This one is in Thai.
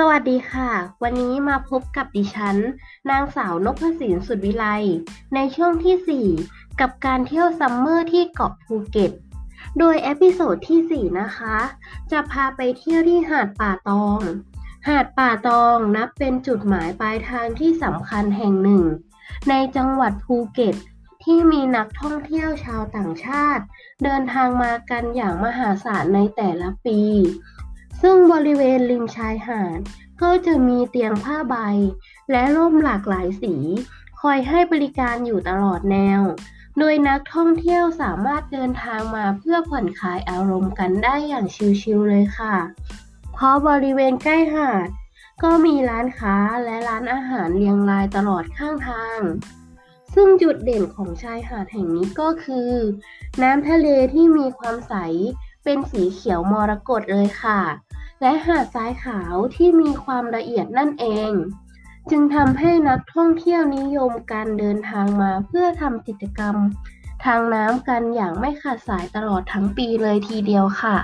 สวัสดีค่ะ วันนี้มาพบกับดิฉัน นางสาวนพสินสุดวิไล ในช่วงที่ 4 กับการเที่ยวซัมเมอร์ที่เกาะภูเก็ต โดย episode ที่ 4 นะคะ จะพาไปเที่ยวที่หาดป่าตอง หาดป่าตองนับเป็นจุดหมายปลายทางที่สำคัญแห่งหนึ่ง ในจังหวัดภูเก็ต ที่มีนักท่องเที่ยวชาวต่างชาติ เดินทางมากันอย่างมหาศาลในแต่ละปี ซึ่งบริเวณริมชายหาดก็จะมีเตียงผ้าใบ และร่มหลากหลายสี คอยให้บริการอยู่ตลอดแนว โดยนักท่องเที่ยวสามารถเดินทางมาเพื่อผ่อนคลายอารมณ์กันได้อย่างชิลๆเลยค่ะ เพราะบริเวณใกล้หาด ก็มีร้านค้าและร้านอาหารเรียงรายตลอดข้างทาง ซึ่งจุดเด่นของชายหาดแห่งนี้ก็คือ น้ำทะเลที่มีความใส เป็นสีเขียวมรกตเลยค่ะ และหาดทรายขาวที่มีความละเอียดนั่นเอง จึงทำให้นักท่องเที่ยวนิยมการเดินทางมาเพื่อทำกิจกรรม ทางน้ำกันอย่างไม่ขาดสายตลอดทั้งปีเลยทีเดียวค่ะ